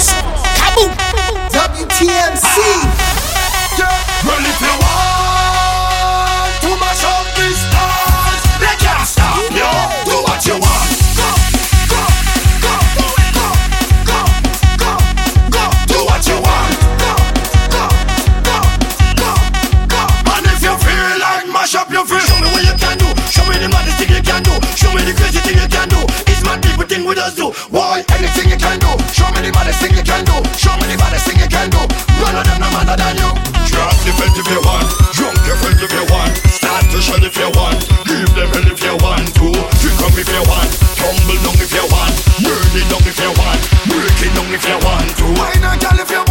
Boss. WTMC. Yeah. If you want. better than you. Drop the belt if you want, drunk your friend if you want, start to shell if you want, leave them hell if you want to, kick them if you want, tumble down if you want, murder down if you want, break it down if you want to. Why not, girl, if you want?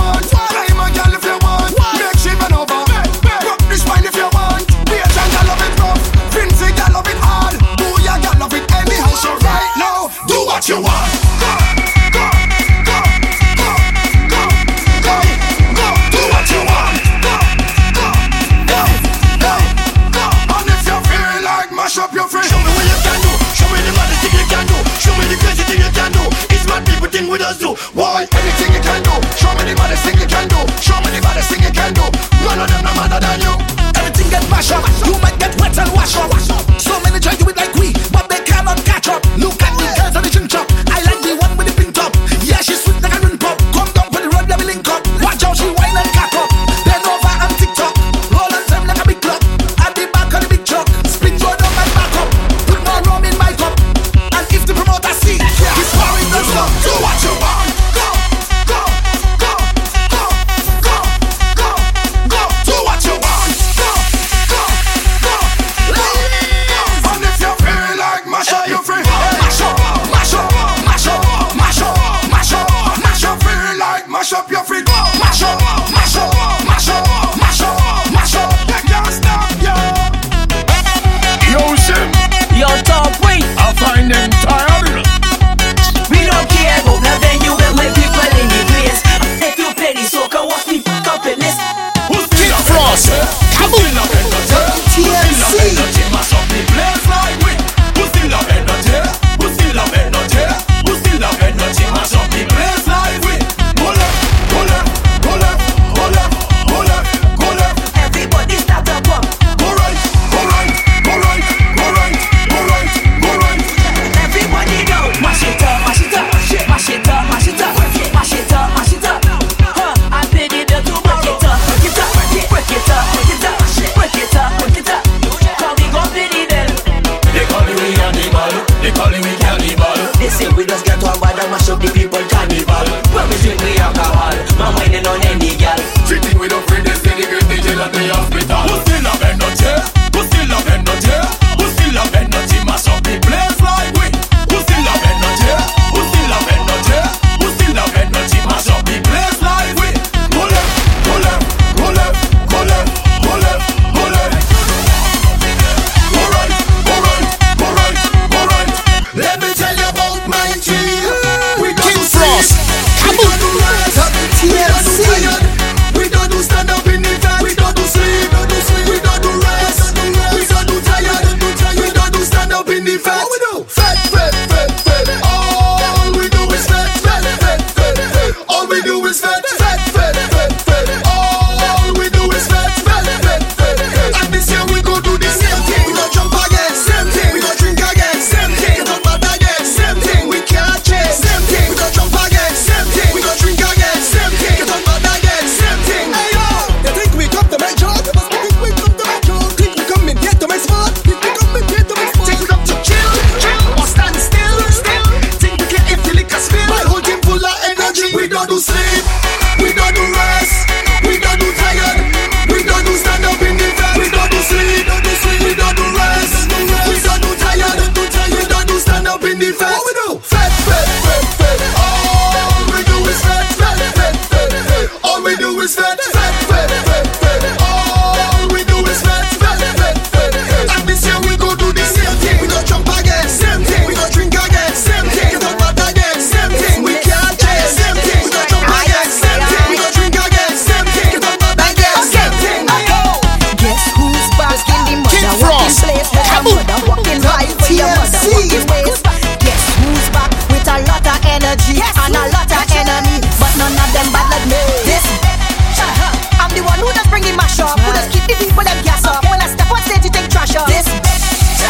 The people them gas up. When I step on stage, you think trash up. This bitch.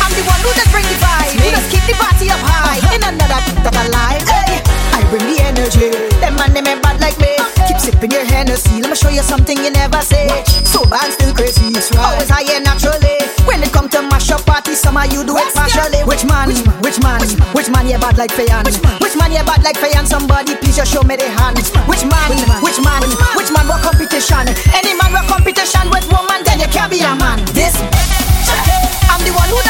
I'm the one who just bring the vibe. Who just keep the party up high. Uh-huh. In another that alive. Hey, I bring the energy. Them man them ain't bad like me. Uh. Keep sipping your Hennessy. Let me show you something you never say. So bad still This summer you do it partially. Which man? Which man? Which man? You bad like Fay-Ann. Which man? You bad like Fay-Ann. Somebody please just show me the hand. Which man? Which man? Which man? What competition? Any man what competition with woman? Then you can't be a man. This. I'm the one who.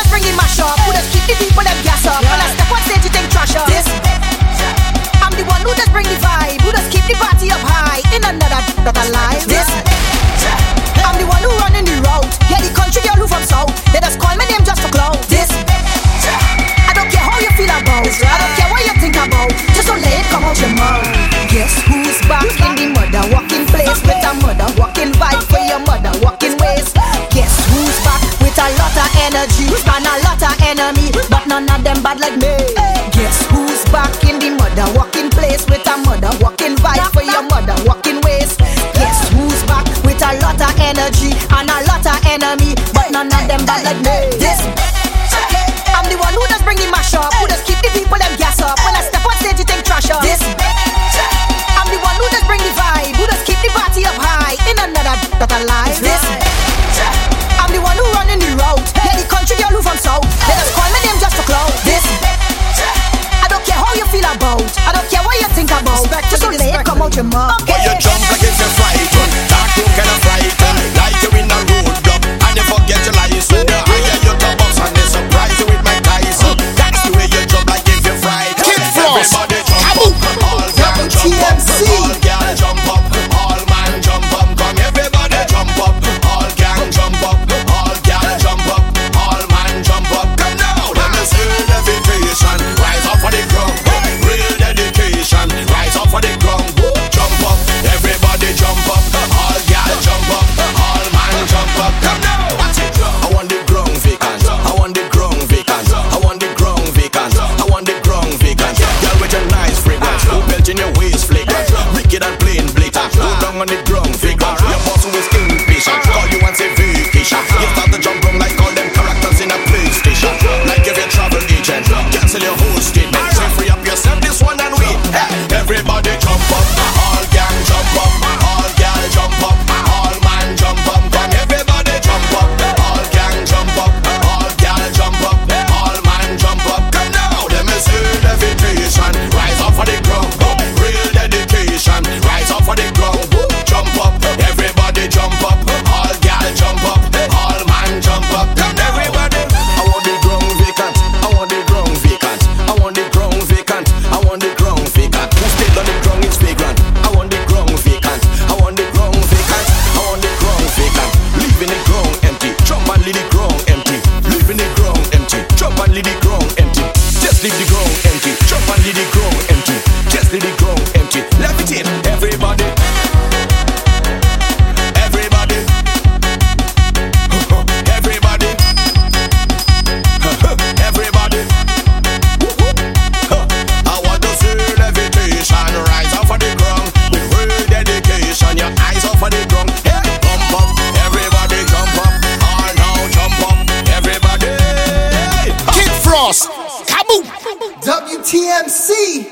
about your mom. Guess who's back in the mother walking place with a mother walking vibe for your mother walking ways. Guess who's back with a lot of energy and a lot of enemy, but none of them bad like me. Guess who? you drums like it's a fright. dance the ground empty. Levitate, everybody. Everybody. Everybody. Everybody. I want to see levitation rise off of the ground with real dedication. Your eyes off of the ground. Hey, up, everybody jump up. All now jump up, everybody. Kick Frost. Kaboom. WTMC.